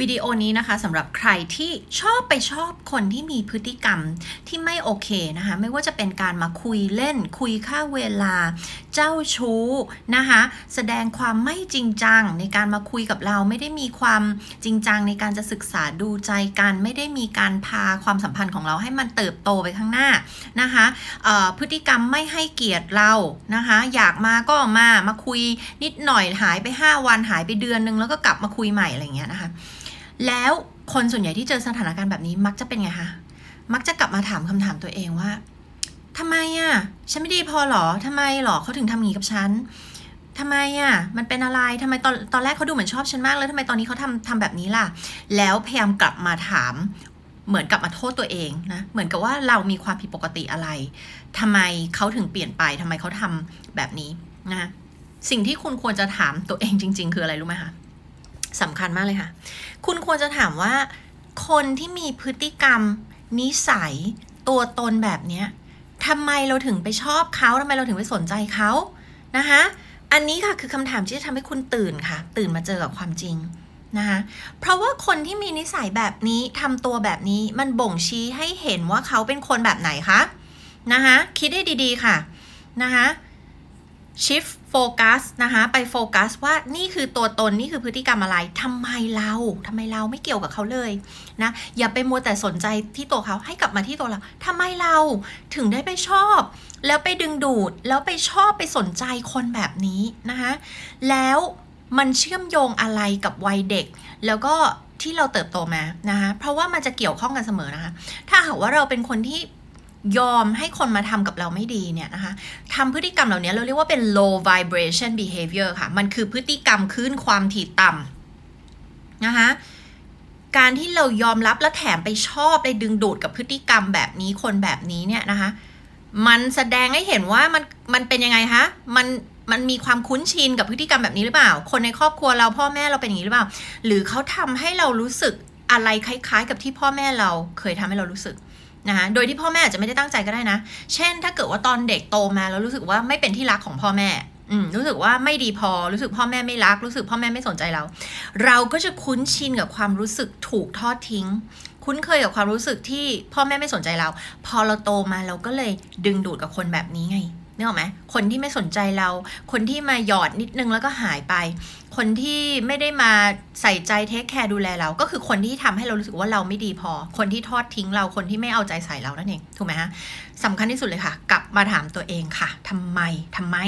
วิดีโอนี้นะคะสำหรับใครที่ชอบไปชอบคนที่มีพฤติกรรมที่ไม่โอเคนะคะ ไม่ว่าจะเป็นการมาคุยเล่น คุยค่าเวลา เจ้าชู้นะคะ แสดงความไม่จริงจังในการมาคุยกับเราไม่ได้มีความจริงจังในการจะศึกษาดูใจกัน ไม่ได้มีการพาความสัมพันธ์ของเราให้มันเติบโตไปข้างหน้านะคะพฤติกรรมไม่ให้เกียรติเรานะคะ อยากมาก็มามาคุยนิดหน่อยหายไป 5 วันหายไปเดือนนึงแล้วก็กลับมาคุยใหม่อะไรอย่างเงี้ยนะคะ แล้วคนส่วนใหญ่ที่เจอสถานการณ์แบบนี้มักจะเป็นไงคะมักจะกลับมาถามคำถามตัวเองว่าทำไมอะ่ะฉันไม่ดีพอหรอทำไมหรอเขาถึงทำอย่างนี้กับฉันทำไมอะ่ะมันเป็นอะไรทำไมตอนตอนแรกเขาดูเหมือนชอบฉันมากแล้วทำไมตอนนี้เขาทำทำแบบนี้ล่ะ แล้วพยายามกลับมาถามเหมือนกับมาโทษตัวเองนะ เหมือนกับว่าเรามีความผิดปกติอะไรทำไมเขาถึงเปลี่ยนไปทำไมเขาทำแบบนี้นะ สิ่งที่คุณควรจะถามตัวเองจริง ๆ คืออะไรรู้ไหมคะ สำคัญมากเลยค่ะ คุณควรจะถามว่า คนที่มีพฤติกรรม นิสัย ตัวตนแบบเนี้ยทำไมเราถึงไปชอบเขาทำไมเราถึงไปสนใจเขานะคะอันนี้ค่ะคือคำถามที่จะทำให้คุณตื่นค่ะ ตื่นมาเจอกับความจริงนะคะเพราะว่าคนที่มีนิสัยแบบนี้ทำตัวแบบนี้มันบ่งชี้ให้เห็นว่าเขาเป็นคนแบบไหนคะนะคะคิดให้ดีๆค่ะนะคะ shift focus นะคะไปโฟกัสว่านี่คือตัวตนนี่คือพฤติกรรมอะไรทำไมเราทำไมเราไม่เกี่ยวกับเขาเลยนะอย่าไปมัวแต่สนใจที่ตัวเขาให้กลับมาที่ตัวเราทำไมเราถึงได้ไปชอบ แล้วไปดึงดูดแล้วไปชอบไปสนใจคนแบบนี้นะคะแล้วมันเชื่อมโยงอะไรกับวัยเด็ก แล้วก็ที่เราเติบโตมานะคะเพราะว่ามันจะเกี่ยวข้องกันเสมอนะคะถ้าหากว่าเราเป็นคนที่ ยอมให้คนมาทำกับเราไม่ดีเนี่ยนะคะทำพฤติกรรมเหล่านี้เราเรียกว่าเป็น low vibration behavior ค่ะ มันคือพฤติกรรมคลื่นความถี่ต่ำนะคะการที่เรายอมรับและแถมไปชอบไปดึงดูดกับพฤติกรรมแบบนี้คนแบบนี้เนี่ยนะคะมันแสดงให้เห็นว่ามันมันเป็นยังไงคะมันมันมีความคุ้นชินกับพฤติกรรมแบบนี้หรือเปล่า คนในครอบครัวเราพ่อแม่เราเป็นอย่างนี้หรือเปล่า หรือเขาทำให้เรารู้สึกอะไรคล้าย ๆ กับที่พ่อแม่เราเคยทำให้เรารู้สึก นะคะโดยที่พ่อแม่อาจจะไม่ได้ตั้งใจก็ได้นะ เช่น ถ้าเกิดว่าตอนเด็กโตมาแล้วรู้สึกว่าไม่เป็นที่รักของพ่อแม่อืมรู้สึกว่าไม่ดีพอรู้สึกพ่อแม่ไม่รัก รู้สึกพ่อแม่ไม่สนใจเรา เราก็จะคุ้นชินกับความรู้สึกถูกทอดทิ้ง คุ้นเคยกับความรู้สึกที่พ่อแม่ไม่สนใจเรา พอเราโตมาเราก็เลยดึงดูดกับคนแบบนี้ไง นึกออกไหมคนที่ไม่สนใจเรา คนที่มาหยอดนิดนึงแล้วก็หายไป คนที่ไม่ได้มาใส่ใจเทคแคร์ดูแลเรา ก็คือคนที่ทำให้เรารู้สึกว่าเราไม่ดีพอ คนที่ทอดทิ้งเรา คนที่ไม่เอาใจใส่เรานั่นเอง ถูกไหมฮะสำคัญที่สุดเลยค่ะ กลับมาถามตัวเองค่ะทำไมทำไม